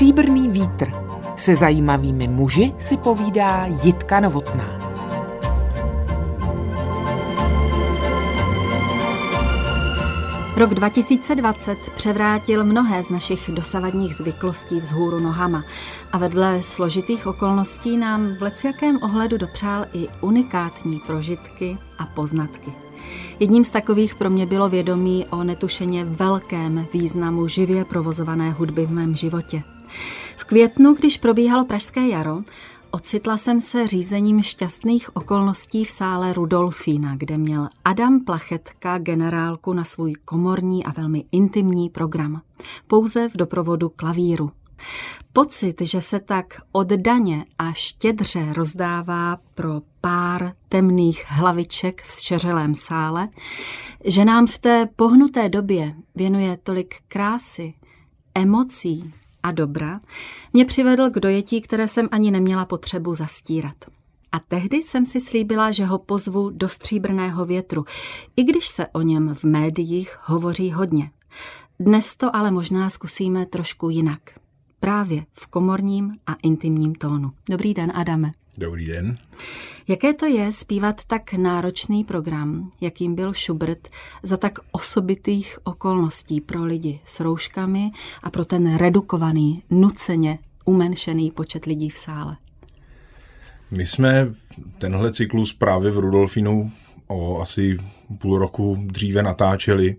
Stříbrný vítr. Se zajímavými muži si povídá Jitka Novotná. Rok 2020 převrátil mnohé z našich dosavadních zvyklostí vzhůru nohama a vedle složitých okolností nám v leciakém ohledu dopřál i unikátní prožitky a poznatky. Jedním z takových pro mě bylo vědomí o netušeně velkém významu živě provozované hudby v mém životě. V květnu, když probíhalo Pražské jaro, Ocitla jsem se řízením šťastných okolností v sále Rudolfína, kde měl Adam Plachetka generálku na svůj komorní a velmi intimní program. Pouze v doprovodu klavíru. Pocit, že se tak oddaně a štědře rozdává pro pár temných hlaviček v šeřelém sále, že nám v té pohnuté době věnuje tolik krásy, emocí, a dobra mě přivedl k dojetí, které jsem ani neměla potřebu zastírat. A tehdy jsem si slíbila, že ho pozvu do stříbrného větru, i když se o něm v médiích hovoří hodně. Dnes to ale možná zkusíme trošku jinak. Právě v komorním a intimním tónu. Dobrý den, Adame. Dobrý den. Jaké to je zpívat tak náročný program, jakým byl Schubert, za tak osobitých okolností pro lidi s rouškami a pro ten redukovaný, nuceně umenšený počet lidí v sále? My jsme tenhle cyklus právě v Rudolfinu o asi půl roku dříve natáčeli,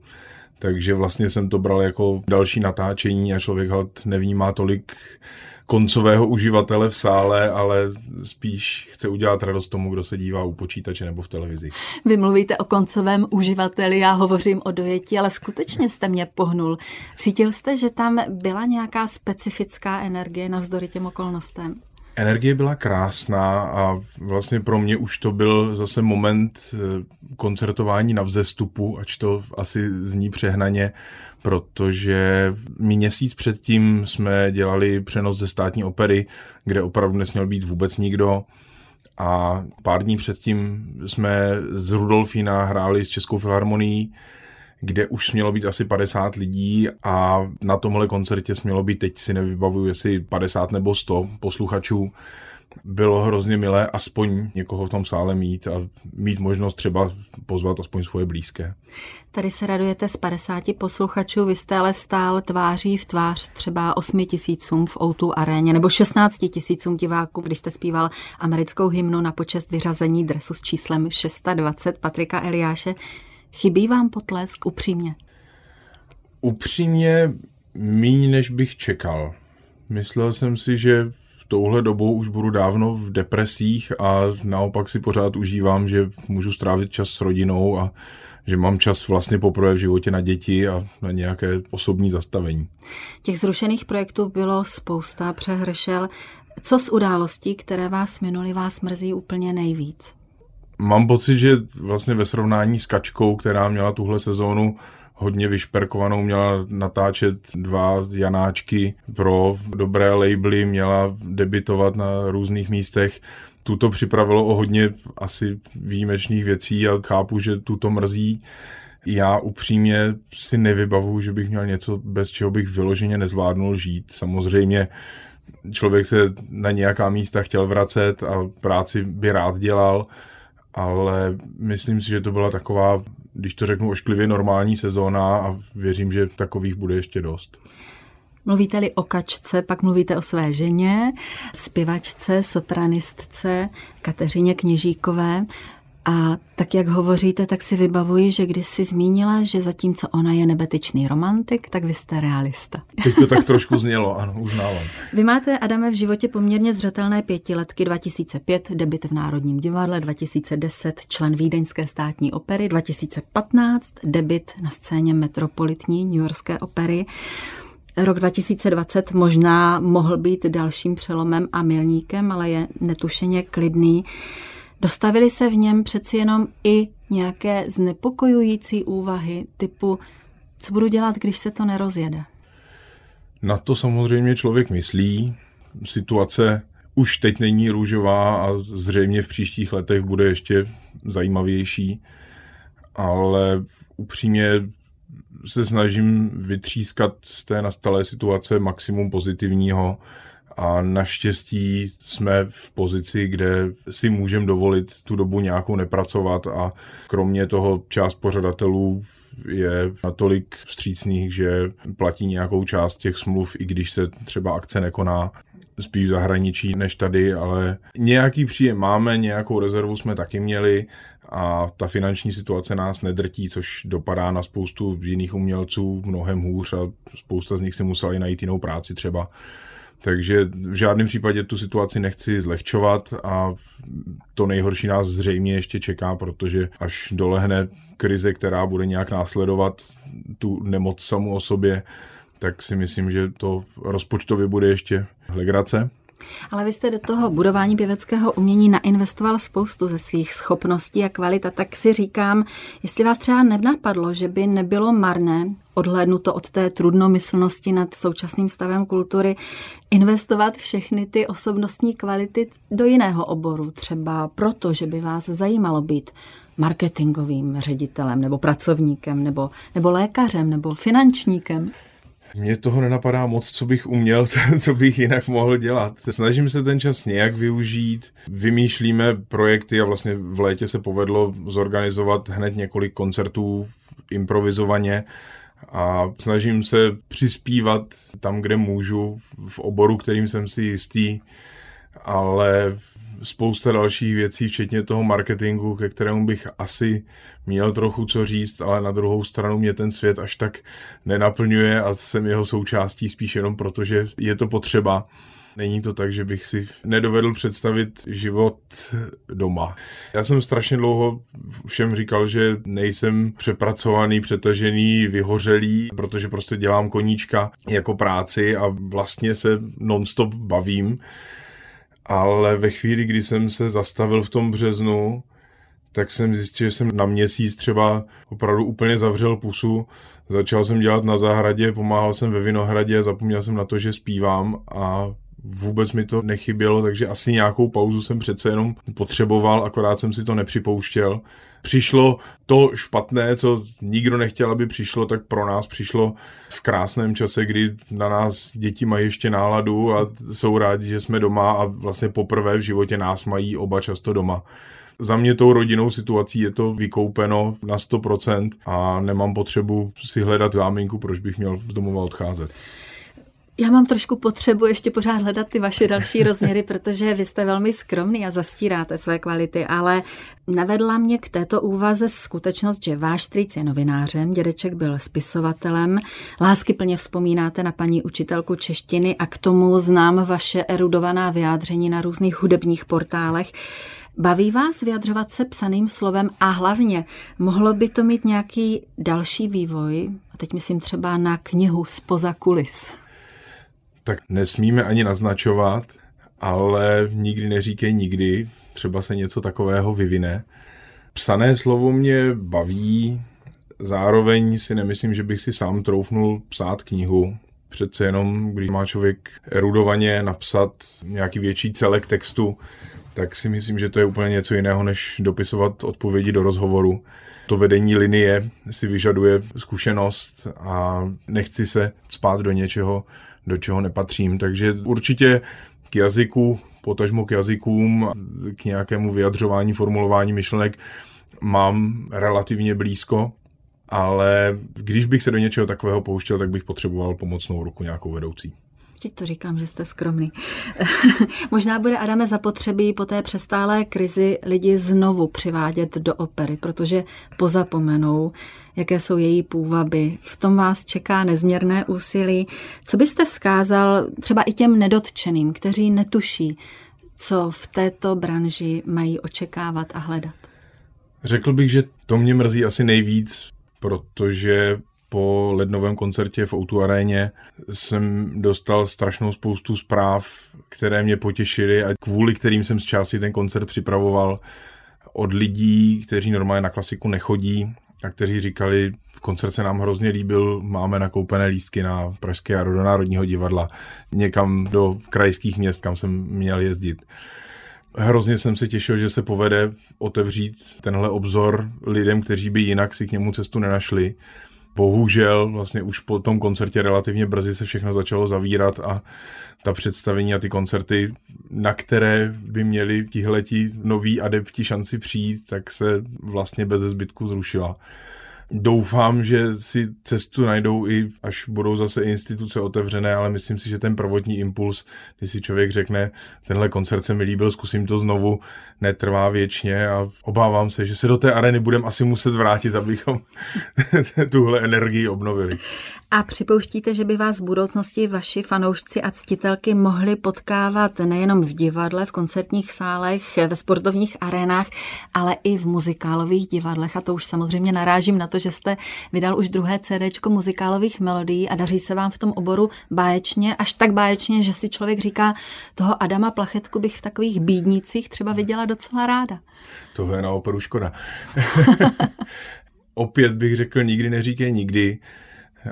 takže vlastně jsem to bral jako další natáčení a člověk nevnímá tolik koncového uživatele v sále, ale spíš chce udělat radost tomu, kdo se dívá u počítače nebo v televizi. Vy mluvíte o koncovém uživateli, já hovořím o dojetí, ale skutečně jste mě pohnul. Cítil jste, že tam byla nějaká specifická energie navzdory těm okolnostem? Energie byla krásná a vlastně pro mě už to byl zase moment eh, koncertování na vzestupu, ač to asi zní přehnaně, protože mi měsíc předtím jsme dělali přenos ze státní opery, kde opravdu nesměl být vůbec nikdo. A pár dní předtím jsme z Rudolfína hráli s Českou filharmonií, kde už smělo být asi 50 lidí a na tomhle koncertě smělo být, teď si nevybavuju, jestli 50 nebo 100 posluchačů bylo hrozně milé aspoň někoho v tom sále mít a mít možnost třeba pozvat aspoň svoje blízké. Tady se radujete z 50 posluchačů, vy jste ale stál tváří v tvář třeba 8 tisícům v O2 aréně nebo 16 tisícům diváků, když jste zpíval americkou hymnu na počest vyřazení dresu s číslem 620 Patrika Eliáše. Chybí vám potlesk upřímně? Upřímně míň, než bych čekal. Myslel jsem si, že touhle dobou už budu dávno v depresích a naopak si pořád užívám, že můžu strávit čas s rodinou a že mám čas vlastně poprvé v životě na děti a na nějaké osobní zastavení. Těch zrušených projektů bylo spousta, přehršel. Co z událostí, které vás minuly, vás mrzí úplně nejvíc? Mám pocit, že vlastně ve srovnání s Kačkou, která měla tuhle sezónu hodně vyšperkovanou, měla natáčet dva Janáčky pro dobré labely, měla debitovat na různých místech. Tuto připravilo o hodně asi výjimečných věcí a chápu, že tuto mrzí. Já upřímně si nevybavu, že bych měl něco, bez čeho bych vyloženě nezvládnul žít. Samozřejmě člověk se na nějaká místa chtěl vracet a práci by rád dělal, ale myslím si, že to byla taková když to řeknu ošklivě, normální sezóna a věřím, že takových bude ještě dost. Mluvíte-li o kačce, pak mluvíte o své ženě, zpěvačce, sopranistce Kateřině Kněžíkové. A tak, jak hovoříte, tak si vybavuji, že když si zmínila, že zatímco ona je nebetičný romantik, tak vy jste realista. Teď to tak trošku znělo, ano, uznávám. Vy máte, Adame, v životě poměrně zřetelné pětiletky 2005, debit v Národním divadle, 2010 člen Vídeňské státní opery, 2015 debit na scéně metropolitní New Yorkské opery. Rok 2020 možná mohl být dalším přelomem a milníkem, ale je netušeně klidný. Dostavily se v něm přeci jenom i nějaké znepokojující úvahy typu, co budu dělat, když se to nerozjede? Na to samozřejmě člověk myslí. Situace už teď není růžová a zřejmě v příštích letech bude ještě zajímavější, ale upřímně se snažím vytřískat z té nastalé situace maximum pozitivního a naštěstí jsme v pozici, kde si můžeme dovolit tu dobu nějakou nepracovat a kromě toho část pořadatelů je natolik vstřícných, že platí nějakou část těch smluv, i když se třeba akce nekoná spíš v zahraničí než tady, ale nějaký příjem máme, nějakou rezervu jsme taky měli a ta finanční situace nás nedrtí, což dopadá na spoustu jiných umělců mnohem hůř a spousta z nich si museli najít jinou práci třeba. Takže v žádném případě tu situaci nechci zlehčovat a to nejhorší nás zřejmě ještě čeká, protože až dolehne krize, která bude nějak následovat tu nemoc samu o sobě, tak si myslím, že to rozpočtově bude ještě legrace. Ale vy jste do toho budování pěveckého umění nainvestoval spoustu ze svých schopností a kvalita, tak si říkám, jestli vás třeba nenapadlo, že by nebylo marné, odhlédnuto od té trudnomyslnosti nad současným stavem kultury, investovat všechny ty osobnostní kvality do jiného oboru, třeba proto, že by vás zajímalo být marketingovým ředitelem nebo pracovníkem nebo, nebo lékařem nebo finančníkem. Mně toho nenapadá moc, co bych uměl, co bych jinak mohl dělat. Snažím se ten čas nějak využít, vymýšlíme projekty a vlastně v létě se povedlo zorganizovat hned několik koncertů improvizovaně a snažím se přispívat tam, kde můžu, v oboru, kterým jsem si jistý, ale spousta dalších věcí, včetně toho marketingu, ke kterému bych asi měl trochu co říct, ale na druhou stranu mě ten svět až tak nenaplňuje a jsem jeho součástí spíš jenom proto, že je to potřeba. Není to tak, že bych si nedovedl představit život doma. Já jsem strašně dlouho všem říkal, že nejsem přepracovaný, přetažený, vyhořelý, protože prostě dělám koníčka jako práci a vlastně se nonstop bavím ale ve chvíli, kdy jsem se zastavil v tom březnu, tak jsem zjistil, že jsem na měsíc třeba opravdu úplně zavřel pusu. Začal jsem dělat na zahradě, pomáhal jsem ve Vinohradě, zapomněl jsem na to, že zpívám a vůbec mi to nechybělo, takže asi nějakou pauzu jsem přece jenom potřeboval, akorát jsem si to nepřipouštěl přišlo to špatné, co nikdo nechtěl, aby přišlo, tak pro nás přišlo v krásném čase, kdy na nás děti mají ještě náladu a jsou rádi, že jsme doma a vlastně poprvé v životě nás mají oba často doma. Za mě tou rodinnou situací je to vykoupeno na 100% a nemám potřebu si hledat záminku, proč bych měl z domova odcházet. Já mám trošku potřebu ještě pořád hledat ty vaše další rozměry, protože vy jste velmi skromný a zastíráte své kvality, ale navedla mě k této úvaze skutečnost, že váš strýc je novinářem, dědeček byl spisovatelem, lásky plně vzpomínáte na paní učitelku češtiny a k tomu znám vaše erudovaná vyjádření na různých hudebních portálech. Baví vás vyjadřovat se psaným slovem a hlavně mohlo by to mít nějaký další vývoj, a teď myslím třeba na knihu Spoza kulis tak nesmíme ani naznačovat, ale nikdy neříkej nikdy, třeba se něco takového vyvine. Psané slovo mě baví, zároveň si nemyslím, že bych si sám troufnul psát knihu. Přece jenom, když má člověk erudovaně napsat nějaký větší celek textu, tak si myslím, že to je úplně něco jiného, než dopisovat odpovědi do rozhovoru. To vedení linie si vyžaduje zkušenost a nechci se spát do něčeho, do čeho nepatřím. Takže určitě k jazyku, potažmo k jazykům, k nějakému vyjadřování, formulování myšlenek mám relativně blízko, ale když bych se do něčeho takového pouštěl, tak bych potřeboval pomocnou ruku nějakou vedoucí. Vždyť to říkám, že jste skromný. Možná bude Adame zapotřebí po té přestálé krizi lidi znovu přivádět do opery, protože pozapomenou, jaké jsou její půvaby. V tom vás čeká nezměrné úsilí. Co byste vzkázal třeba i těm nedotčeným, kteří netuší, co v této branži mají očekávat a hledat? Řekl bych, že to mě mrzí asi nejvíc, protože po lednovém koncertě v Outu aréně jsem dostal strašnou spoustu zpráv, které mě potěšily a kvůli kterým jsem z části ten koncert připravoval od lidí, kteří normálně na klasiku nechodí a kteří říkali, koncert se nám hrozně líbil, máme nakoupené lístky na Pražské a do Národního divadla, někam do krajských měst, kam jsem měl jezdit. Hrozně jsem se těšil, že se povede otevřít tenhle obzor lidem, kteří by jinak si k němu cestu nenašli Bohužel vlastně už po tom koncertě relativně brzy se všechno začalo zavírat a ta představení a ty koncerty, na které by měli tihleti noví adepti šanci přijít, tak se vlastně bez zbytku zrušila. Doufám, že si cestu najdou i až budou zase instituce otevřené, ale myslím si, že ten prvotní impuls, když si člověk řekne, tenhle koncert se mi líbil, zkusím to znovu, netrvá věčně a obávám se, že se do té areny budeme asi muset vrátit, abychom tuhle energii obnovili. A připouštíte, že by vás v budoucnosti vaši fanoušci a ctitelky mohli potkávat nejenom v divadle, v koncertních sálech, ve sportovních arénách, ale i v muzikálových divadlech. A to už samozřejmě narážím na to, že jste vydal už druhé CD muzikálových melodií a daří se vám v tom oboru báječně, až tak báječně, že si člověk říká, toho Adama Plachetku bych v takových bídnicích třeba viděla docela ráda. Toho je na operu škoda. Opět bych řekl, nikdy neříkej nikdy.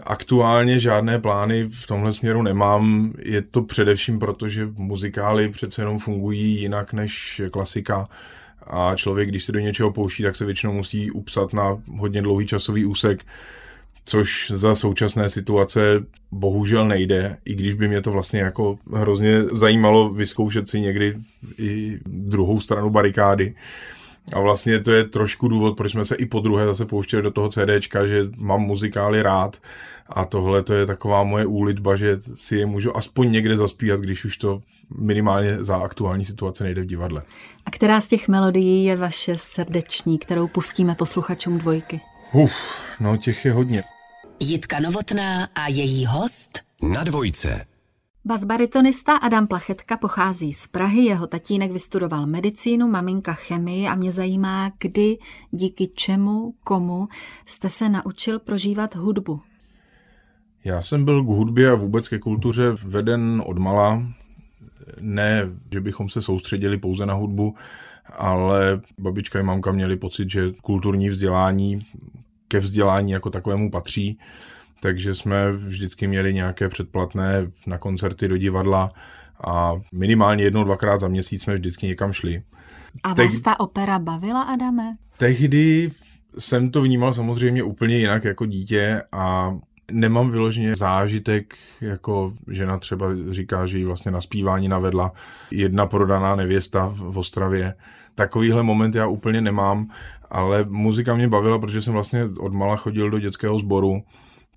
Aktuálně žádné plány v tomhle směru nemám. Je to především proto, že muzikály přece jenom fungují jinak než klasika a člověk, když se do něčeho pouští, tak se většinou musí upsat na hodně dlouhý časový úsek, což za současné situace bohužel nejde, i když by mě to vlastně jako hrozně zajímalo vyzkoušet si někdy i druhou stranu barikády. A vlastně to je trošku důvod, proč jsme se i po druhé zase pouštěli do toho CDčka, že mám muzikály rád a tohle to je taková moje úlitba, že si je můžu aspoň někde zaspívat, když už to minimálně za aktuální situace nejde v divadle. A která z těch melodií je vaše srdeční, kterou pustíme posluchačům dvojky? Uf, no těch je hodně. Jitka Novotná a její host na dvojce. Basbaritonista Adam Plachetka pochází z Prahy, jeho tatínek vystudoval medicínu, maminka chemii a mě zajímá, kdy, díky čemu, komu jste se naučil prožívat hudbu. Já jsem byl k hudbě a vůbec ke kultuře veden od mala. Ne, že bychom se soustředili pouze na hudbu, ale babička i mamka měli pocit, že kulturní vzdělání ke vzdělání jako takovému patří takže jsme vždycky měli nějaké předplatné na koncerty do divadla a minimálně jednou, dvakrát za měsíc jsme vždycky někam šli. A vás Te- ta opera bavila, Adame? Tehdy jsem to vnímal samozřejmě úplně jinak jako dítě a nemám vyloženě zážitek, jako žena třeba říká, že jí vlastně na zpívání navedla jedna prodaná nevěsta v Ostravě. Takovýhle moment já úplně nemám, ale muzika mě bavila, protože jsem vlastně od mala chodil do dětského sboru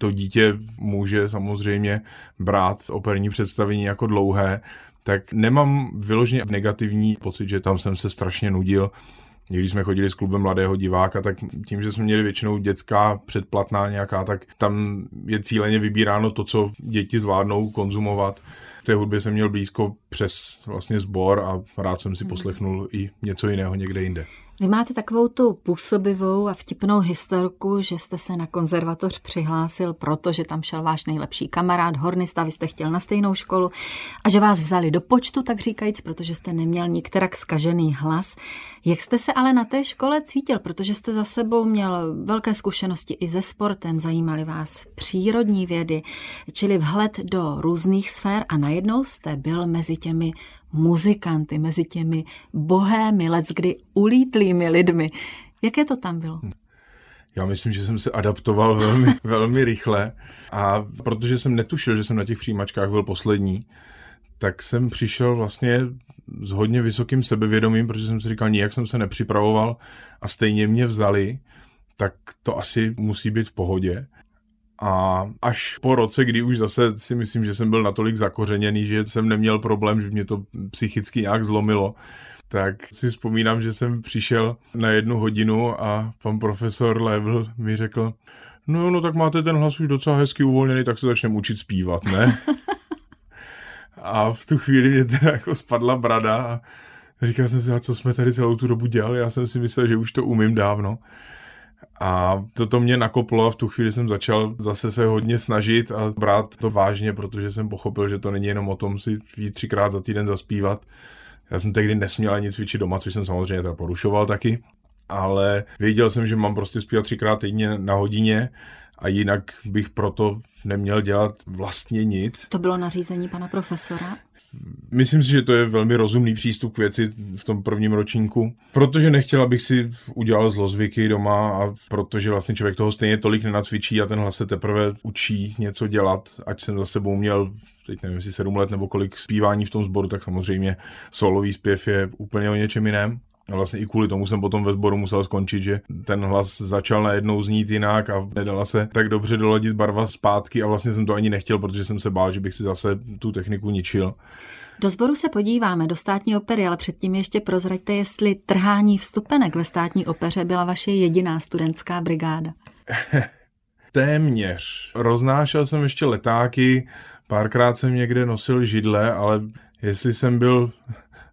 to dítě může samozřejmě brát operní představení jako dlouhé, tak nemám vyloženě negativní pocit, že tam jsem se strašně nudil. Když jsme chodili s klubem mladého diváka, tak tím, že jsme měli většinou dětská předplatná nějaká, tak tam je cíleně vybíráno to, co děti zvládnou konzumovat. V té hudbě jsem měl blízko přes vlastně sbor a rád jsem si poslechnul i něco jiného někde jinde. Vy máte takovou tu působivou a vtipnou historku, že jste se na konzervatoř přihlásil, protože tam šel váš nejlepší kamarád, hornista, vy jste chtěl na stejnou školu a že vás vzali do počtu, tak říkajíc, protože jste neměl nikterak skažený hlas. Jak jste se ale na té škole cítil, protože jste za sebou měl velké zkušenosti i se sportem, zajímaly vás přírodní vědy, čili vhled do různých sfér a najednou jste byl mezi těmi muzikanty, mezi těmi bohémy, kdy ulítlými lidmi. Jaké to tam bylo? Já myslím, že jsem se adaptoval velmi, velmi rychle a protože jsem netušil, že jsem na těch přijímačkách byl poslední, tak jsem přišel vlastně s hodně vysokým sebevědomím, protože jsem si říkal, nijak jsem se nepřipravoval a stejně mě vzali, tak to asi musí být v pohodě. A až po roce, kdy už zase si myslím, že jsem byl natolik zakořeněný, že jsem neměl problém, že mě to psychicky nějak zlomilo, tak si vzpomínám, že jsem přišel na jednu hodinu a pan profesor Level mi řekl, no, no tak máte ten hlas už docela hezky uvolněný, tak se začneme učit zpívat, ne? a v tu chvíli mě teda jako spadla brada a říkal jsem si, a co jsme tady celou tu dobu dělali, já jsem si myslel, že už to umím dávno. A toto mě nakoplo a v tu chvíli jsem začal zase se hodně snažit a brát to vážně, protože jsem pochopil, že to není jenom o tom si jít třikrát za týden zaspívat. Já jsem tehdy nesměl ani cvičit doma, což jsem samozřejmě teda porušoval taky, ale věděl jsem, že mám prostě zpívat třikrát týdně na hodině a jinak bych proto neměl dělat vlastně nic. To bylo nařízení pana profesora? Myslím si, že to je velmi rozumný přístup k věci v tom prvním ročníku, protože nechtěla bych si udělal zlozvyky doma a protože vlastně člověk toho stejně tolik nenacvičí a ten hlas se teprve učí něco dělat, ať jsem za sebou měl teď nevím, jestli sedm let nebo kolik zpívání v tom sboru, tak samozřejmě solový zpěv je úplně o něčem jiném. A vlastně i kvůli tomu jsem potom ve sboru musel skončit, že ten hlas začal najednou znít jinak a nedala se tak dobře doladit barva zpátky a vlastně jsem to ani nechtěl, protože jsem se bál, že bych si zase tu techniku ničil. Do sboru se podíváme, do státní opery, ale předtím ještě prozraďte, jestli trhání vstupenek ve státní opeře byla vaše jediná studentská brigáda. Téměř. Roznášel jsem ještě letáky, párkrát jsem někde nosil židle, ale jestli jsem byl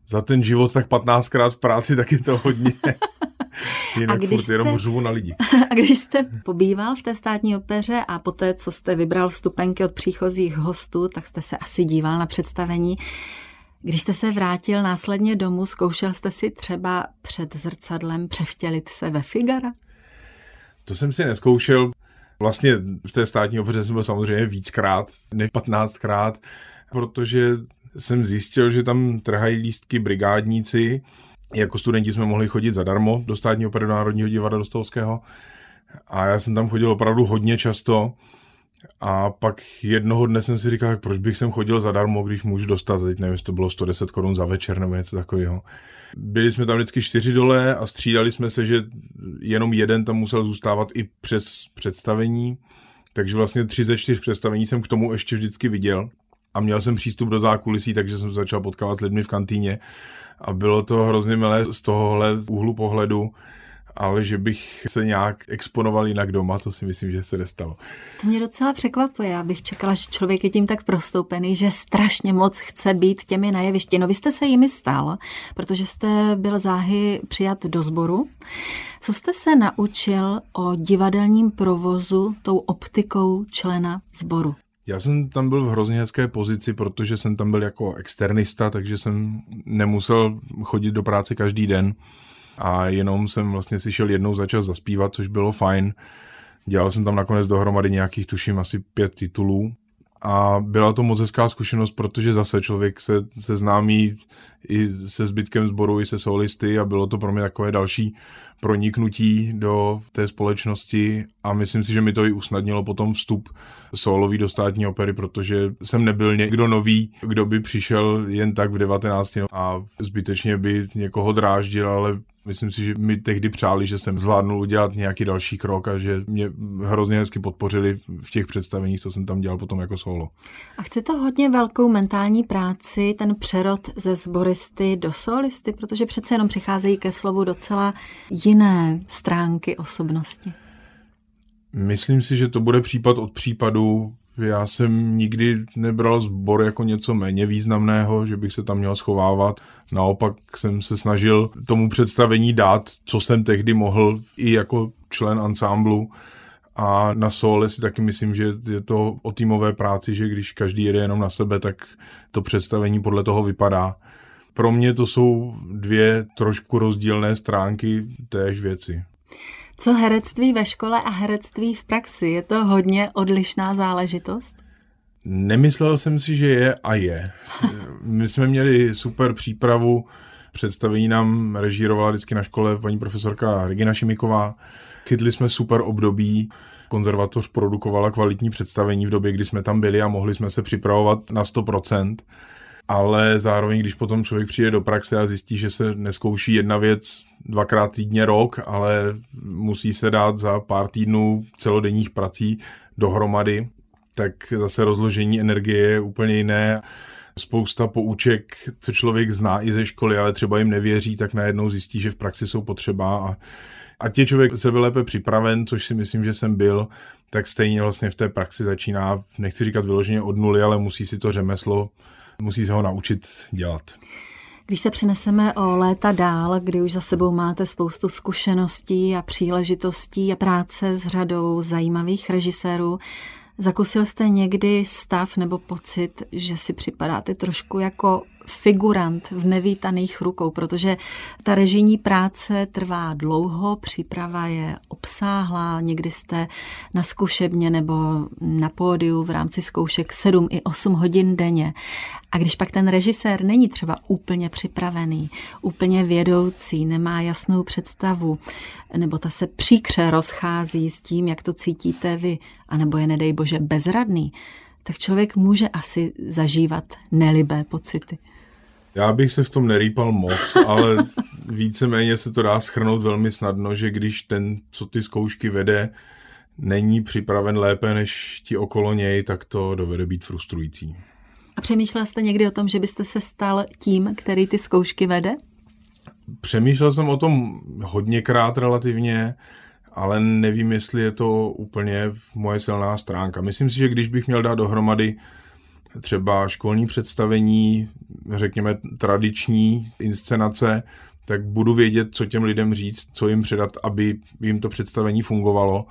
za ten život tak 15krát v práci, tak je to hodně. Jinak a když furt jste, jenom řvu na lidi. A když jste pobýval v té státní opeře a poté, co jste vybral vstupenky od příchozích hostů, tak jste se asi díval na představení. Když jste se vrátil následně domů, zkoušel jste si třeba před zrcadlem převtělit se ve Figara? To jsem si neskoušel. Vlastně v té státní opeře jsem byl samozřejmě víckrát, ne patnáctkrát, protože jsem zjistil, že tam trhají lístky brigádníci. Jako studenti jsme mohli chodit zadarmo do státního Národního divadla Dostovského. A já jsem tam chodil opravdu hodně často. A pak jednoho dne jsem si říkal, proč bych sem chodil zadarmo, když můžu dostat, teď nevím, jestli to bylo 110 korun za večer nebo něco takového. Byli jsme tam vždycky čtyři dole a střídali jsme se, že jenom jeden tam musel zůstávat i přes představení. Takže vlastně tři ze čtyř představení jsem k tomu ještě vždycky viděl a měl jsem přístup do zákulisí, takže jsem začal potkávat s lidmi v kantýně a bylo to hrozně milé z tohohle úhlu pohledu, ale že bych se nějak exponoval jinak doma, to si myslím, že se nestalo. To mě docela překvapuje. Já bych čekala, že člověk je tím tak prostoupený, že strašně moc chce být těmi na jevišti. No vy jste se jimi stal, protože jste byl záhy přijat do sboru. Co jste se naučil o divadelním provozu tou optikou člena sboru? Já jsem tam byl v hrozně hezké pozici, protože jsem tam byl jako externista, takže jsem nemusel chodit do práce každý den a jenom jsem vlastně si šel jednou za čas zaspívat, což bylo fajn. Dělal jsem tam nakonec dohromady nějakých, tuším, asi pět titulů a byla to moc hezká zkušenost, protože zase člověk se, se známí i se zbytkem sboru, i se solisty a bylo to pro mě takové další proniknutí do té společnosti. A myslím si, že mi to i usnadnilo potom vstup solový do státní opery, protože jsem nebyl někdo nový, kdo by přišel jen tak v 19 a zbytečně by někoho dráždil, ale Myslím si, že mi tehdy přáli, že jsem zvládnul udělat nějaký další krok a že mě hrozně hezky podpořili v těch představeních, co jsem tam dělal potom jako solo. A chce to hodně velkou mentální práci, ten přerod ze sboristy do solisty, protože přece jenom přicházejí ke slovu docela jiné stránky osobnosti. Myslím si, že to bude případ od případu. Já jsem nikdy nebral sbor jako něco méně významného, že bych se tam měl schovávat. Naopak jsem se snažil tomu představení dát, co jsem tehdy mohl i jako člen ansámblu. A na sole si taky myslím, že je to o týmové práci, že když každý jede jenom na sebe, tak to představení podle toho vypadá. Pro mě to jsou dvě trošku rozdílné stránky též věci. Co herectví ve škole a herectví v praxi? Je to hodně odlišná záležitost? Nemyslel jsem si, že je a je. My jsme měli super přípravu, představení nám režírovala vždycky na škole paní profesorka Regina Šimiková. Chytli jsme super období, konzervatoř produkovala kvalitní představení v době, kdy jsme tam byli a mohli jsme se připravovat na 100% ale zároveň, když potom člověk přijde do praxe a zjistí, že se neskouší jedna věc dvakrát týdně rok, ale musí se dát za pár týdnů celodenních prací dohromady, tak zase rozložení energie je úplně jiné. Spousta pouček, co člověk zná i ze školy, ale třeba jim nevěří, tak najednou zjistí, že v praxi jsou potřeba a a tě člověk se byl lépe připraven, což si myslím, že jsem byl, tak stejně vlastně v té praxi začíná, nechci říkat vyloženě od nuly, ale musí si to řemeslo musí se ho naučit dělat. Když se přeneseme o léta dál, kdy už za sebou máte spoustu zkušeností a příležitostí a práce s řadou zajímavých režisérů, zakusil jste někdy stav nebo pocit, že si připadáte trošku jako figurant v nevítaných rukou, protože ta režijní práce trvá dlouho, příprava je obsáhlá, někdy jste na zkušebně nebo na pódiu v rámci zkoušek 7 i 8 hodin denně. A když pak ten režisér není třeba úplně připravený, úplně vědoucí, nemá jasnou představu, nebo ta se příkře rozchází s tím, jak to cítíte vy, anebo je, nedej bože, bezradný, tak člověk může asi zažívat nelibé pocity. Já bych se v tom nerýpal moc, ale víceméně se to dá schrnout velmi snadno, že když ten, co ty zkoušky vede, není připraven lépe než ti okolo něj, tak to dovede být frustrující. A přemýšlel jste někdy o tom, že byste se stal tím, který ty zkoušky vede? Přemýšlel jsem o tom hodněkrát relativně, ale nevím, jestli je to úplně moje silná stránka. Myslím si, že když bych měl dát dohromady třeba školní představení, řekněme tradiční inscenace, tak budu vědět, co těm lidem říct, co jim předat, aby jim to představení fungovalo.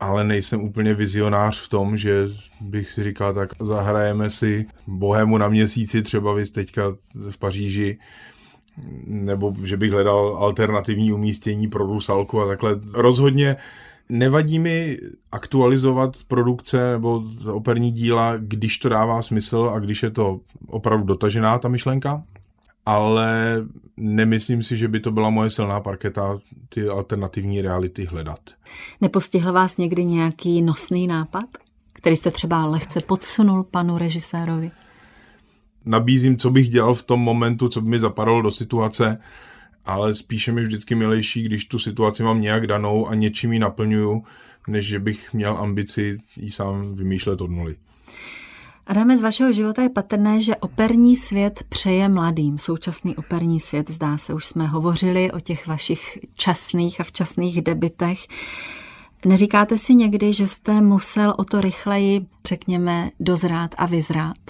Ale nejsem úplně vizionář v tom, že bych si říkal, tak zahrajeme si Bohemu na měsíci, třeba vy teďka v Paříži, nebo že bych hledal alternativní umístění pro Rusalku a takhle. Rozhodně nevadí mi aktualizovat produkce nebo operní díla, když to dává smysl a když je to opravdu dotažená ta myšlenka, ale nemyslím si, že by to byla moje silná parketa ty alternativní reality hledat. Nepostihl vás někdy nějaký nosný nápad, který jste třeba lehce podsunul panu režisérovi? Nabízím, co bych dělal v tom momentu, co by mi zapadalo do situace, ale spíše mi vždycky milejší, když tu situaci mám nějak danou a něčím ji naplňuju, než že bych měl ambici ji sám vymýšlet od nuly. Adame, z vašeho života je patrné, že operní svět přeje mladým. Současný operní svět, zdá se, už jsme hovořili o těch vašich časných a včasných debitech. Neříkáte si někdy, že jste musel o to rychleji, řekněme, dozrát a vyzrát?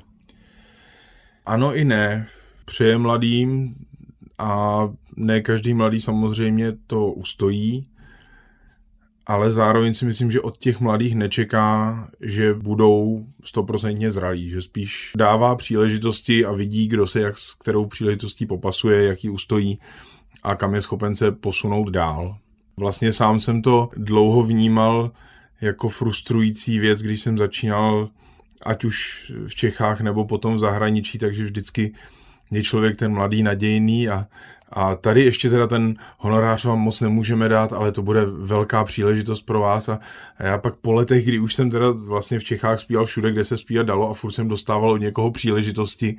Ano i ne. Přeje mladým a ne každý mladý samozřejmě to ustojí, ale zároveň si myslím, že od těch mladých nečeká, že budou stoprocentně zralí, že spíš dává příležitosti a vidí, kdo se jak s kterou příležitostí popasuje, jaký ustojí a kam je schopen se posunout dál. Vlastně sám jsem to dlouho vnímal jako frustrující věc, když jsem začínal ať už v Čechách nebo potom v zahraničí, takže vždycky je člověk ten mladý, nadějný a, a tady ještě teda ten honorář vám moc nemůžeme dát, ale to bude velká příležitost pro vás. A, a já pak po letech, kdy už jsem teda vlastně v Čechách zpíval všude, kde se zpívat dalo a furt jsem dostával od někoho příležitosti,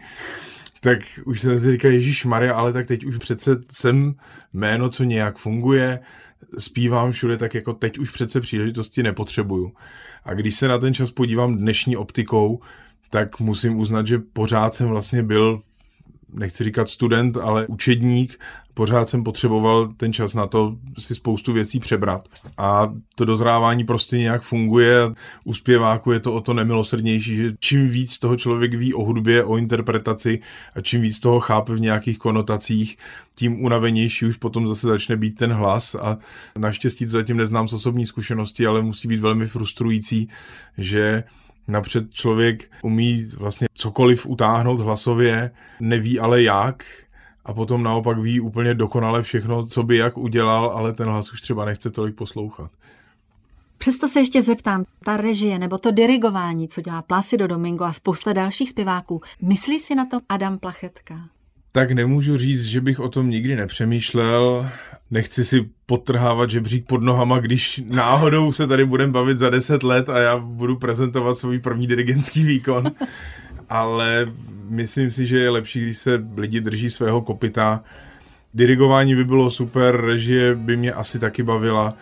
tak už jsem si říkal, Ježíš Maria, ale tak teď už přece jsem jméno, co nějak funguje, zpívám všude, tak jako teď už přece příležitosti nepotřebuju. A když se na ten čas podívám dnešní optikou, tak musím uznat, že pořád jsem vlastně byl nechci říkat student, ale učedník, pořád jsem potřeboval ten čas na to si spoustu věcí přebrat. A to dozrávání prostě nějak funguje. U zpěváku je to o to nemilosrdnější, že čím víc toho člověk ví o hudbě, o interpretaci a čím víc toho chápe v nějakých konotacích, tím unavenější už potom zase začne být ten hlas a naštěstí to zatím neznám z osobní zkušenosti, ale musí být velmi frustrující, že Napřed člověk umí vlastně cokoliv utáhnout hlasově, neví ale jak, a potom naopak ví úplně dokonale všechno, co by jak udělal, ale ten hlas už třeba nechce tolik poslouchat. Přesto se ještě zeptám, ta režie nebo to dirigování, co dělá Placido Domingo a spousta dalších zpěváků, myslí si na to Adam Plachetka? Tak nemůžu říct, že bych o tom nikdy nepřemýšlel nechci si potrhávat žebřík pod nohama, když náhodou se tady budeme bavit za deset let a já budu prezentovat svůj první dirigentský výkon. Ale myslím si, že je lepší, když se lidi drží svého kopita. Dirigování by bylo super, režie by mě asi taky bavila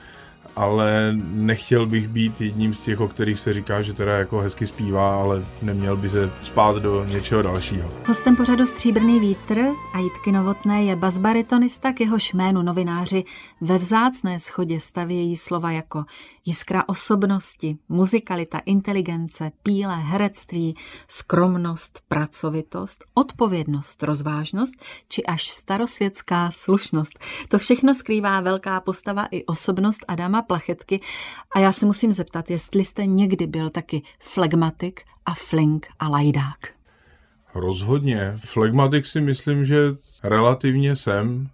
ale nechtěl bych být jedním z těch, o kterých se říká, že teda jako hezky zpívá, ale neměl by se spát do něčeho dalšího. Hostem pořadu Stříbrný vítr a Jitky Novotné je basbaritonista, k jehož jménu novináři ve vzácné schodě stavějí slova jako jiskra osobnosti, muzikalita, inteligence, píle, herectví, skromnost, pracovitost, odpovědnost, rozvážnost či až starosvětská slušnost. To všechno skrývá velká postava i osobnost Adama Plachetky a já se musím zeptat, jestli jste někdy byl taky flegmatik a flink a lajdák. Rozhodně. Flegmatik si myslím, že relativně jsem.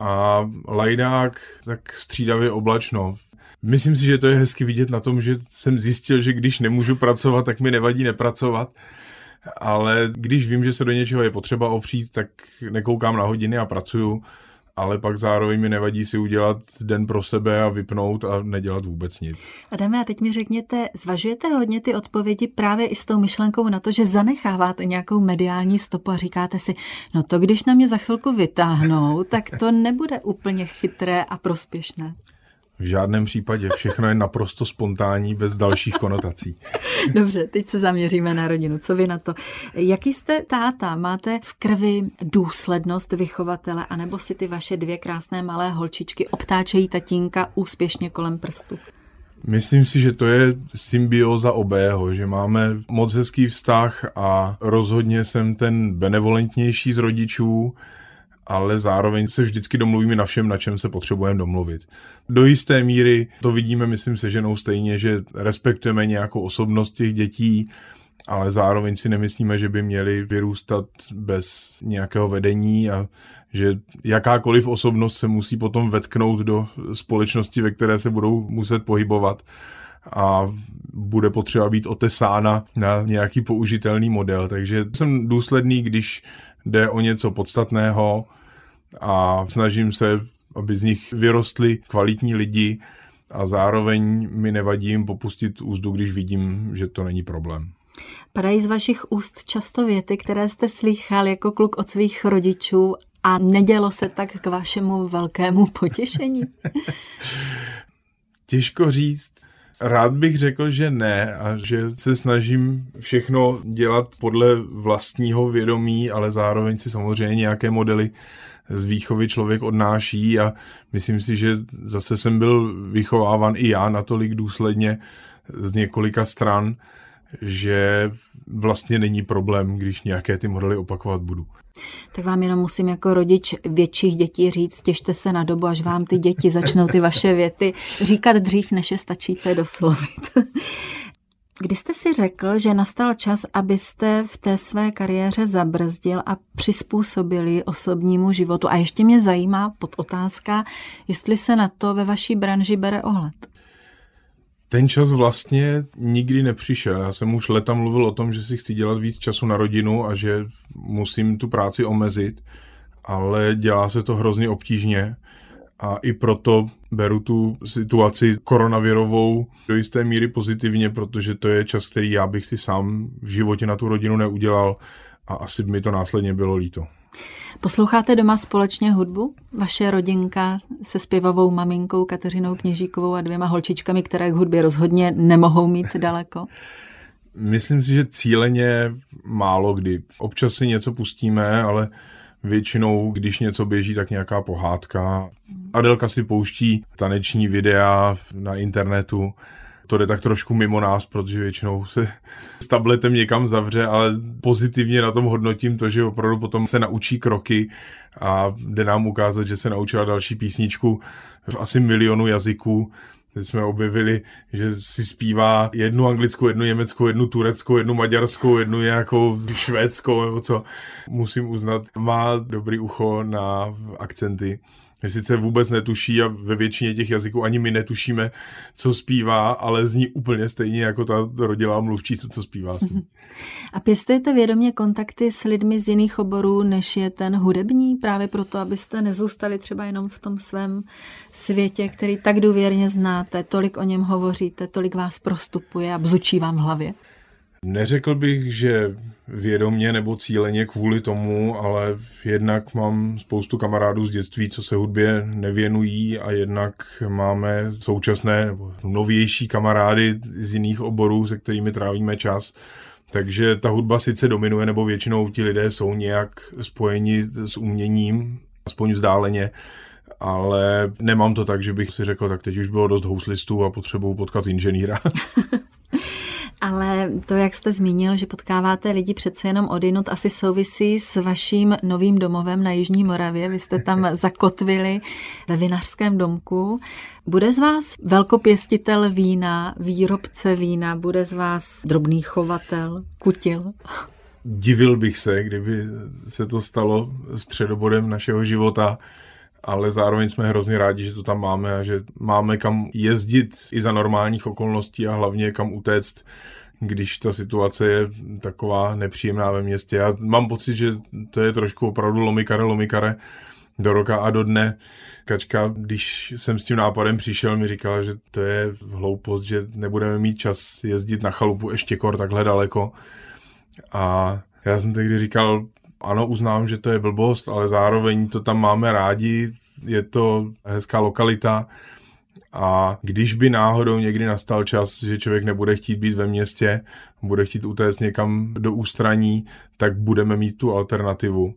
a lajdák tak střídavě oblačno. Myslím si, že to je hezky vidět na tom, že jsem zjistil, že když nemůžu pracovat, tak mi nevadí nepracovat. Ale když vím, že se do něčeho je potřeba opřít, tak nekoukám na hodiny a pracuju ale pak zároveň mi nevadí si udělat den pro sebe a vypnout a nedělat vůbec nic. Adame, a teď mi řekněte, zvažujete hodně ty odpovědi právě i s tou myšlenkou na to, že zanecháváte nějakou mediální stopu a říkáte si, no to když na mě za chvilku vytáhnou, tak to nebude úplně chytré a prospěšné. V žádném případě. Všechno je naprosto spontánní, bez dalších konotací. Dobře, teď se zaměříme na rodinu. Co vy na to? Jaký jste táta? Máte v krvi důslednost vychovatele, anebo si ty vaše dvě krásné malé holčičky obtáčejí tatínka úspěšně kolem prstu? Myslím si, že to je symbioza obého, že máme moc hezký vztah a rozhodně jsem ten benevolentnější z rodičů, ale zároveň se vždycky domluvíme na všem, na čem se potřebujeme domluvit. Do jisté míry to vidíme, myslím se ženou stejně, že respektujeme nějakou osobnost těch dětí, ale zároveň si nemyslíme, že by měli vyrůstat bez nějakého vedení a že jakákoliv osobnost se musí potom vetknout do společnosti, ve které se budou muset pohybovat a bude potřeba být otesána na nějaký použitelný model. Takže jsem důsledný, když jde o něco podstatného, a snažím se, aby z nich vyrostli kvalitní lidi a zároveň mi nevadí jim popustit úzdu, když vidím, že to není problém. Padají z vašich úst často věty, které jste slychal jako kluk od svých rodičů a nedělo se tak k vašemu velkému potěšení? Těžko říct. Rád bych řekl, že ne a že se snažím všechno dělat podle vlastního vědomí, ale zároveň si samozřejmě nějaké modely z výchovy člověk odnáší a myslím si, že zase jsem byl vychováván i já natolik důsledně z několika stran, že vlastně není problém, když nějaké ty modely opakovat budu. Tak vám jenom musím jako rodič větších dětí říct, těšte se na dobu, až vám ty děti začnou ty vaše věty říkat dřív, než je stačíte doslovit. Kdy jste si řekl, že nastal čas, abyste v té své kariéře zabrzdil a přizpůsobili osobnímu životu? A ještě mě zajímá pod otázka, jestli se na to ve vaší branži bere ohled. Ten čas vlastně nikdy nepřišel. Já jsem už leta mluvil o tom, že si chci dělat víc času na rodinu a že musím tu práci omezit, ale dělá se to hrozně obtížně a i proto beru tu situaci koronavirovou do jisté míry pozitivně, protože to je čas, který já bych si sám v životě na tu rodinu neudělal a asi by mi to následně bylo líto. Posloucháte doma společně hudbu? Vaše rodinka se zpěvavou maminkou Kateřinou Kněžíkovou a dvěma holčičkami, které k hudbě rozhodně nemohou mít daleko? Myslím si, že cíleně málo kdy. Občas si něco pustíme, ale Většinou, když něco běží, tak nějaká pohádka. Adelka si pouští taneční videa na internetu. To jde tak trošku mimo nás, protože většinou se s tabletem někam zavře, ale pozitivně na tom hodnotím to, že opravdu potom se naučí kroky a jde nám ukázat, že se naučila další písničku v asi milionu jazyků Teď jsme objevili, že si zpívá jednu anglickou, jednu německou, jednu tureckou, jednu maďarskou, jednu nějakou švédskou, nebo co. Musím uznat, má dobrý ucho na akcenty. Sice vůbec netuší a ve většině těch jazyků ani my netušíme, co zpívá, ale zní úplně stejně jako ta rodilá mluvčí, co, co zpívá s ní. A pěstujete vědomě kontakty s lidmi z jiných oborů, než je ten hudební, právě proto, abyste nezůstali třeba jenom v tom svém světě, který tak důvěrně znáte, tolik o něm hovoříte, tolik vás prostupuje a bzučí vám v hlavě? Neřekl bych, že vědomně nebo cíleně kvůli tomu, ale jednak mám spoustu kamarádů z dětství, co se hudbě nevěnují a jednak máme současné nebo novější kamarády z jiných oborů, se kterými trávíme čas. Takže ta hudba sice dominuje, nebo většinou ti lidé jsou nějak spojeni s uměním, aspoň vzdáleně, ale nemám to tak, že bych si řekl, tak teď už bylo dost houslistů a potřebuju potkat inženýra. Ale to, jak jste zmínil, že potkáváte lidi přece jenom odinut, asi souvisí s vaším novým domovem na Jižní Moravě. Vy jste tam zakotvili ve vinařském domku. Bude z vás velkopěstitel vína, výrobce vína, bude z vás drobný chovatel, kutil? Divil bych se, kdyby se to stalo středobodem našeho života ale zároveň jsme hrozně rádi, že to tam máme a že máme kam jezdit i za normálních okolností a hlavně kam utéct, když ta situace je taková nepříjemná ve městě. Já mám pocit, že to je trošku opravdu lomikare, lomikare do roka a do dne. Kačka, když jsem s tím nápadem přišel, mi říkala, že to je hloupost, že nebudeme mít čas jezdit na chalupu ještě kor takhle daleko. A já jsem tehdy říkal, ano, uznám, že to je blbost, ale zároveň to tam máme rádi, je to hezká lokalita a když by náhodou někdy nastal čas, že člověk nebude chtít být ve městě, bude chtít utéct někam do ústraní, tak budeme mít tu alternativu.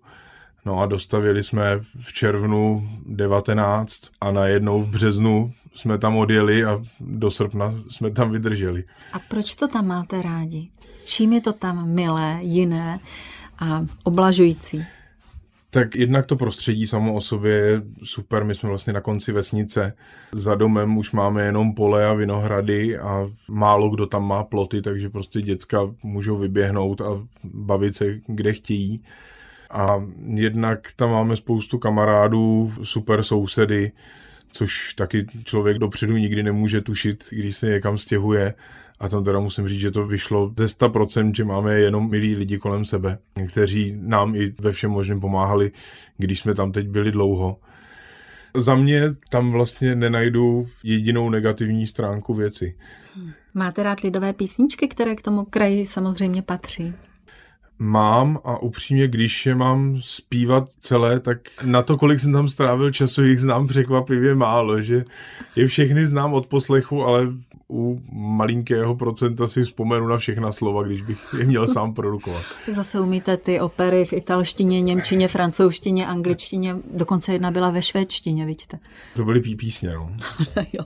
No a dostavili jsme v červnu 19 a najednou v březnu jsme tam odjeli a do srpna jsme tam vydrželi. A proč to tam máte rádi? Čím je to tam milé, jiné a oblažující? Tak jednak to prostředí samo o sobě je super. My jsme vlastně na konci vesnice. Za domem už máme jenom pole a vinohrady a málo kdo tam má ploty, takže prostě děcka můžou vyběhnout a bavit se kde chtějí. A jednak tam máme spoustu kamarádů, super sousedy, což taky člověk dopředu nikdy nemůže tušit, když se někam stěhuje. A tam teda musím říct, že to vyšlo ze 100%, že máme jenom milí lidi kolem sebe, kteří nám i ve všem možném pomáhali, když jsme tam teď byli dlouho. Za mě tam vlastně nenajdu jedinou negativní stránku věci. Máte rád lidové písničky, které k tomu kraji samozřejmě patří? Mám a upřímně, když je mám zpívat celé, tak na to, kolik jsem tam strávil času, jich znám překvapivě málo, že je všechny znám od poslechu, ale u malinkého procenta si vzpomenu na všechna slova, když bych je měl sám produkovat. Zase umíte ty opery v italštině, němčině, francouzštině, angličtině, dokonce jedna byla ve švédštině, vidíte. To byly pí písně, no. jo.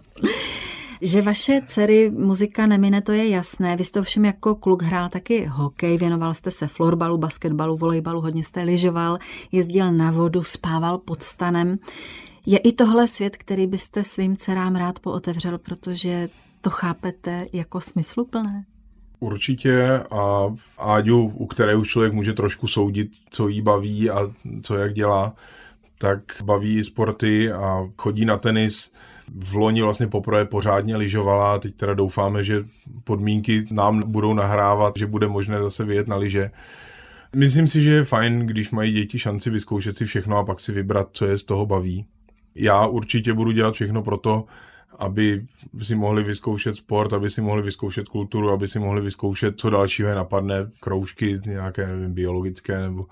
Že vaše dcery muzika nemine, to je jasné. Vy jste ovšem jako kluk hrál taky hokej, věnoval jste se florbalu, basketbalu, volejbalu, hodně jste lyžoval, jezdil na vodu, spával pod stanem. Je i tohle svět, který byste svým dcerám rád pootevřel, protože to chápete jako smysluplné? Určitě a Áďu, u které už člověk může trošku soudit, co jí baví a co jak dělá, tak baví sporty a chodí na tenis v loni vlastně poprvé pořádně lyžovala, teď teda doufáme, že podmínky nám budou nahrávat, že bude možné zase vyjet na lyže. Myslím si, že je fajn, když mají děti šanci vyzkoušet si všechno a pak si vybrat, co je z toho baví. Já určitě budu dělat všechno pro to, aby si mohli vyzkoušet sport, aby si mohli vyzkoušet kulturu, aby si mohli vyzkoušet, co dalšího je napadne, kroužky nějaké, nevím, biologické nebo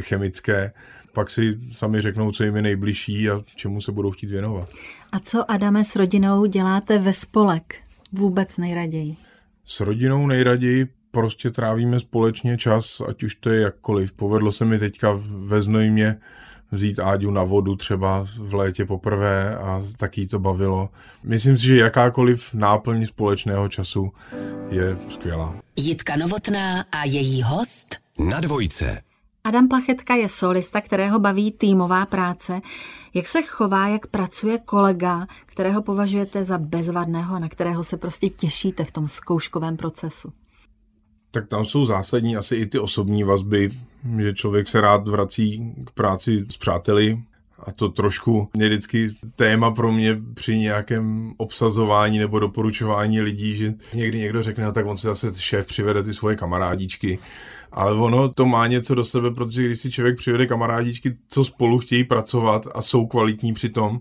chemické pak si sami řeknou, co jim je nejbližší a čemu se budou chtít věnovat. A co, Adame, s rodinou děláte ve spolek? Vůbec nejraději. S rodinou nejraději prostě trávíme společně čas, ať už to je jakkoliv. Povedlo se mi teďka ve Znojmě vzít Áďu na vodu třeba v létě poprvé a taky to bavilo. Myslím si, že jakákoliv náplň společného času je skvělá. Jitka Novotná a její host na dvojce. Adam Plachetka je solista, kterého baví týmová práce. Jak se chová, jak pracuje kolega, kterého považujete za bezvadného a na kterého se prostě těšíte v tom zkouškovém procesu? Tak tam jsou zásadní asi i ty osobní vazby, že člověk se rád vrací k práci s přáteli, a to trošku je vždycky téma pro mě při nějakém obsazování nebo doporučování lidí, že někdy někdo řekne, no tak on se zase šéf přivede ty svoje kamarádičky ale ono to má něco do sebe, protože když si člověk přivede kamarádičky, co spolu chtějí pracovat a jsou kvalitní přitom,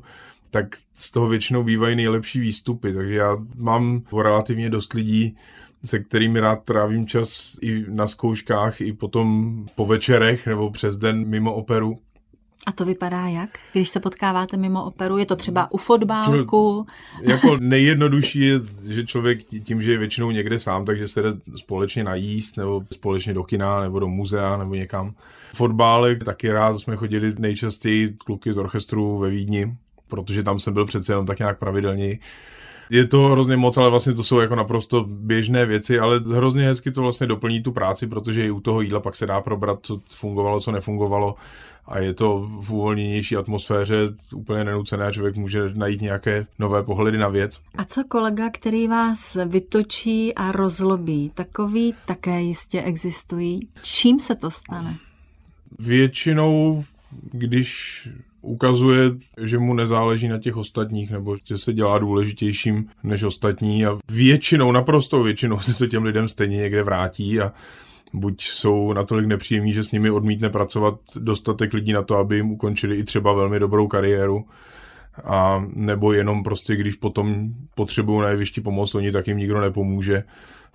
tak z toho většinou bývají nejlepší výstupy. Takže já mám relativně dost lidí, se kterými rád trávím čas i na zkouškách, i potom po večerech nebo přes den mimo operu. A to vypadá jak, když se potkáváte mimo operu? Je to třeba u fotbálku? jako nejjednodušší je, že člověk tím, že je většinou někde sám, takže se jde společně najíst, nebo společně do kina, nebo do muzea, nebo někam. Fotbálek taky rád, jsme chodili nejčastěji kluky z orchestru ve Vídni, protože tam jsem byl přece jenom tak nějak pravidelněji. Je to hrozně moc, ale vlastně to jsou jako naprosto běžné věci, ale hrozně hezky to vlastně doplní tu práci, protože i u toho jídla pak se dá probrat, co fungovalo, co nefungovalo a je to v uvolněnější atmosféře úplně nenucené a člověk může najít nějaké nové pohledy na věc. A co kolega, který vás vytočí a rozlobí? Takový také jistě existují. Čím se to stane? Většinou, když ukazuje, že mu nezáleží na těch ostatních, nebo že se dělá důležitějším než ostatní a většinou, naprosto většinou se to těm lidem stejně někde vrátí a buď jsou natolik nepříjemní, že s nimi odmítne pracovat dostatek lidí na to, aby jim ukončili i třeba velmi dobrou kariéru, a nebo jenom prostě, když potom potřebují na jevišti pomoc, oni tak jim nikdo nepomůže.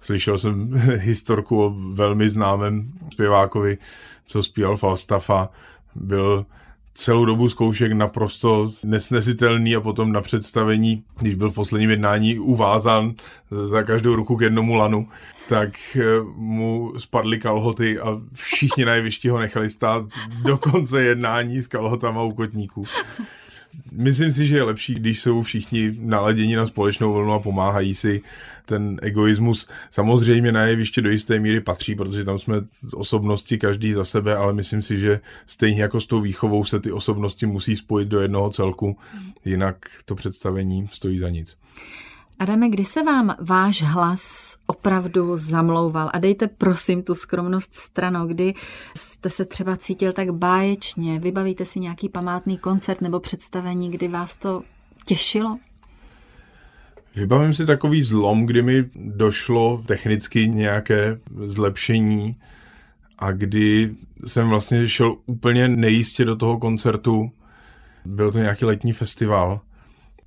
Slyšel jsem historku o velmi známém zpěvákovi, co zpíval Falstaffa, byl celou dobu zkoušek naprosto nesnesitelný a potom na představení, když byl v posledním jednání uvázán za každou ruku k jednomu lanu, tak eh, mu spadly kalhoty a všichni na jevišti ho nechali stát do konce jednání s kalhotama u kotníků. Myslím si, že je lepší, když jsou všichni naladěni na společnou vlnu a pomáhají si. Ten egoismus samozřejmě na jeviště do jisté míry patří, protože tam jsme osobnosti každý za sebe, ale myslím si, že stejně jako s tou výchovou se ty osobnosti musí spojit do jednoho celku, jinak to představení stojí za nic. Adame, kdy se vám váš hlas opravdu zamlouval? A dejte prosím tu skromnost stranou, kdy jste se třeba cítil tak báječně, vybavíte si nějaký památný koncert nebo představení, kdy vás to těšilo? Vybavím si takový zlom, kdy mi došlo technicky nějaké zlepšení a kdy jsem vlastně šel úplně nejistě do toho koncertu. Byl to nějaký letní festival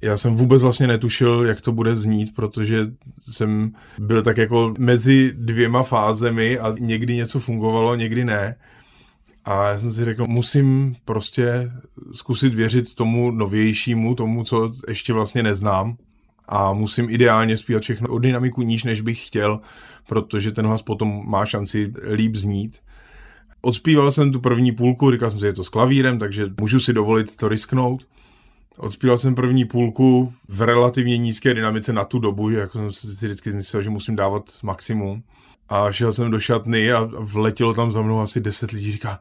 já jsem vůbec vlastně netušil, jak to bude znít, protože jsem byl tak jako mezi dvěma fázemi a někdy něco fungovalo, někdy ne. A já jsem si řekl, musím prostě zkusit věřit tomu novějšímu, tomu, co ještě vlastně neznám. A musím ideálně zpívat všechno o dynamiku níž, než bych chtěl, protože ten hlas potom má šanci líp znít. Odspíval jsem tu první půlku, říkal jsem si, že je to s klavírem, takže můžu si dovolit to risknout. Odspíval jsem první půlku v relativně nízké dynamice na tu dobu, že jako jsem si vždycky myslel, že musím dávat maximum. A šel jsem do šatny a vletělo tam za mnou asi deset lidí. Říká,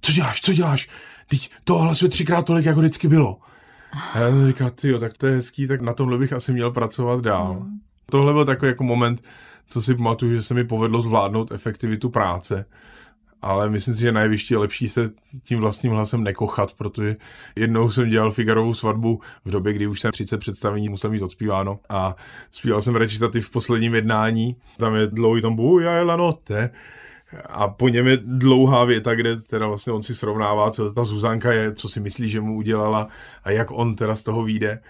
co děláš, co děláš? Teď to hlasuje třikrát tolik, jako vždycky bylo. A já jsem říkal, ty tak to je hezký, tak na tomhle bych asi měl pracovat dál. Mm. Tohle byl takový jako moment, co si pamatuju, že se mi povedlo zvládnout efektivitu práce ale myslím si, že jevišti je lepší se tím vlastním hlasem nekochat, protože jednou jsem dělal Figarovou svatbu v době, kdy už jsem 30 představení musel mít odspíváno a zpíval jsem recitativ v posledním jednání, tam je dlouhý tam buja je la notte, a po něm je dlouhá věta, kde teda vlastně on si srovnává, co ta Zuzanka je, co si myslí, že mu udělala a jak on teda z toho vyjde.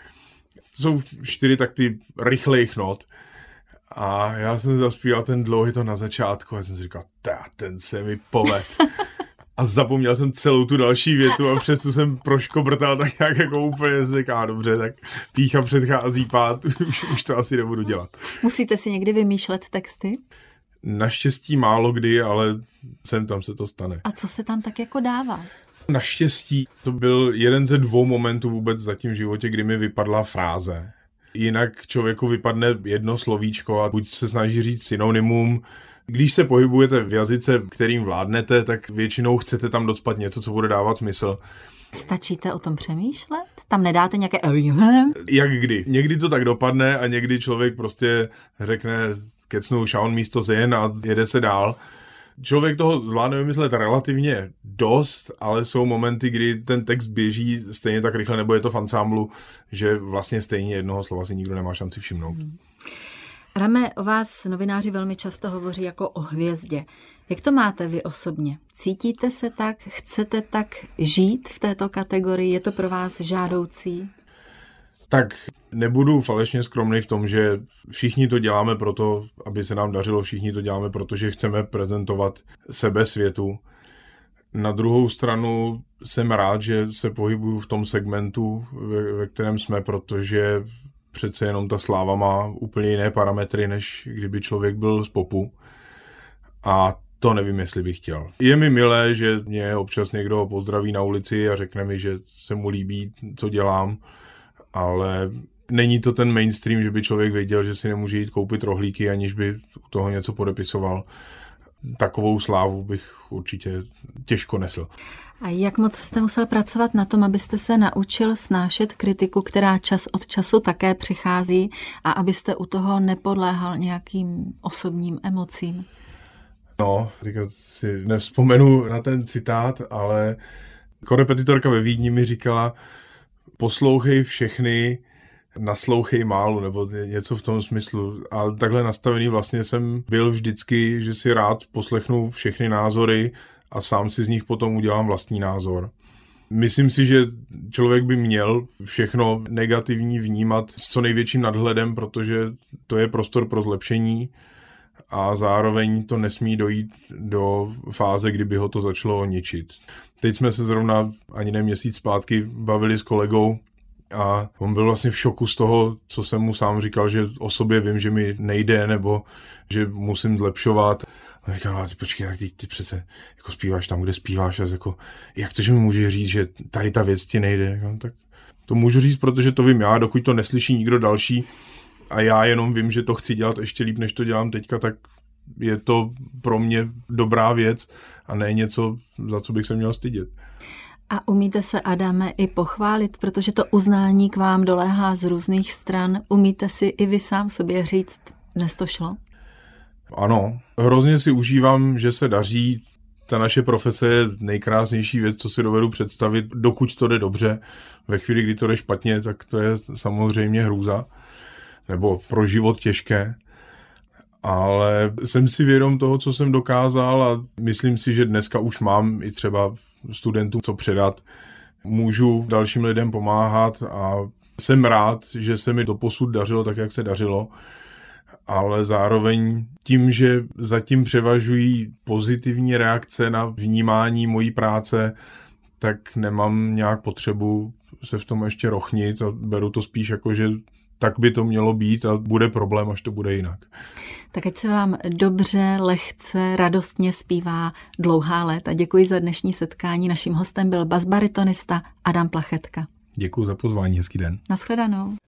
To jsou čtyři takty rychlejch not a já jsem zaspíval ten dlouhý to na začátku a jsem si říkal, ten se mi poved. A zapomněl jsem celou tu další větu a přesto jsem proškobrtal tak nějak jako úplně se říká, dobře, tak pícha předchází pát, už, už to asi nebudu dělat. Musíte si někdy vymýšlet texty? Naštěstí málo kdy, ale sem tam se to stane. A co se tam tak jako dává? Naštěstí to byl jeden ze dvou momentů vůbec za tím životě, kdy mi vypadla fráze jinak člověku vypadne jedno slovíčko a buď se snaží říct synonymum, když se pohybujete v jazyce, kterým vládnete, tak většinou chcete tam docpat něco, co bude dávat smysl. Stačíte o tom přemýšlet? Tam nedáte nějaké... Jak kdy. Někdy to tak dopadne a někdy člověk prostě řekne kecnou šaun místo zen a jede se dál. Člověk toho zvládne vymyslet relativně dost, ale jsou momenty, kdy ten text běží stejně tak rychle, nebo je to v ansámblu, že vlastně stejně jednoho slova si nikdo nemá šanci všimnout. Hmm. Rame, o vás novináři velmi často hovoří jako o hvězdě. Jak to máte vy osobně? Cítíte se tak? Chcete tak žít v této kategorii? Je to pro vás žádoucí? Tak nebudu falešně skromný v tom, že všichni to děláme proto, aby se nám dařilo, všichni to děláme proto, že chceme prezentovat sebe světu. Na druhou stranu jsem rád, že se pohybuju v tom segmentu, ve, ve kterém jsme, protože přece jenom ta sláva má úplně jiné parametry, než kdyby člověk byl z popu. A to nevím, jestli bych chtěl. Je mi milé, že mě občas někdo pozdraví na ulici a řekne mi, že se mu líbí, co dělám, ale není to ten mainstream, že by člověk věděl, že si nemůže jít koupit rohlíky, aniž by u toho něco podepisoval. Takovou slávu bych určitě těžko nesl. A jak moc jste musel pracovat na tom, abyste se naučil snášet kritiku, která čas od času také přichází a abyste u toho nepodléhal nějakým osobním emocím? No, si nevzpomenu na ten citát, ale Korepetitorka ve Vídni mi říkala, poslouchej všechny, naslouchej málu, nebo něco v tom smyslu. A takhle nastavený vlastně jsem byl vždycky, že si rád poslechnu všechny názory a sám si z nich potom udělám vlastní názor. Myslím si, že člověk by měl všechno negativní vnímat s co největším nadhledem, protože to je prostor pro zlepšení a zároveň to nesmí dojít do fáze, kdyby ho to začalo ničit. Teď jsme se zrovna ani ne měsíc zpátky bavili s kolegou a on byl vlastně v šoku z toho, co jsem mu sám říkal, že o sobě vím, že mi nejde nebo že musím zlepšovat. A říkal, no, ty počkej, tak ty, ty přece jako zpíváš tam, kde zpíváš, a jako, jak to, že mi může říct, že tady ta věc ti nejde? Jako, tak to můžu říct, protože to vím já, dokud to neslyší nikdo další a já jenom vím, že to chci dělat ještě líp, než to dělám teďka, tak je to pro mě dobrá věc a ne něco, za co bych se měl stydět. A umíte se, Adame, i pochválit, protože to uznání k vám doléhá z různých stran. Umíte si i vy sám sobě říct, dnes to šlo? Ano, hrozně si užívám, že se daří. Ta naše profese je nejkrásnější věc, co si dovedu představit, dokud to jde dobře. Ve chvíli, kdy to jde špatně, tak to je samozřejmě hrůza. Nebo pro život těžké. Ale jsem si vědom toho, co jsem dokázal a myslím si, že dneska už mám i třeba studentům co předat. Můžu dalším lidem pomáhat a jsem rád, že se mi to posud dařilo tak, jak se dařilo ale zároveň tím, že zatím převažují pozitivní reakce na vnímání mojí práce, tak nemám nějak potřebu se v tom ještě rochnit a beru to spíš jako, že tak by to mělo být a bude problém, až to bude jinak. Tak ať se vám dobře, lehce, radostně zpívá dlouhá léta. Děkuji za dnešní setkání. Naším hostem byl basbaritonista Adam Plachetka. Děkuji za pozvání, hezký den. Naschledanou.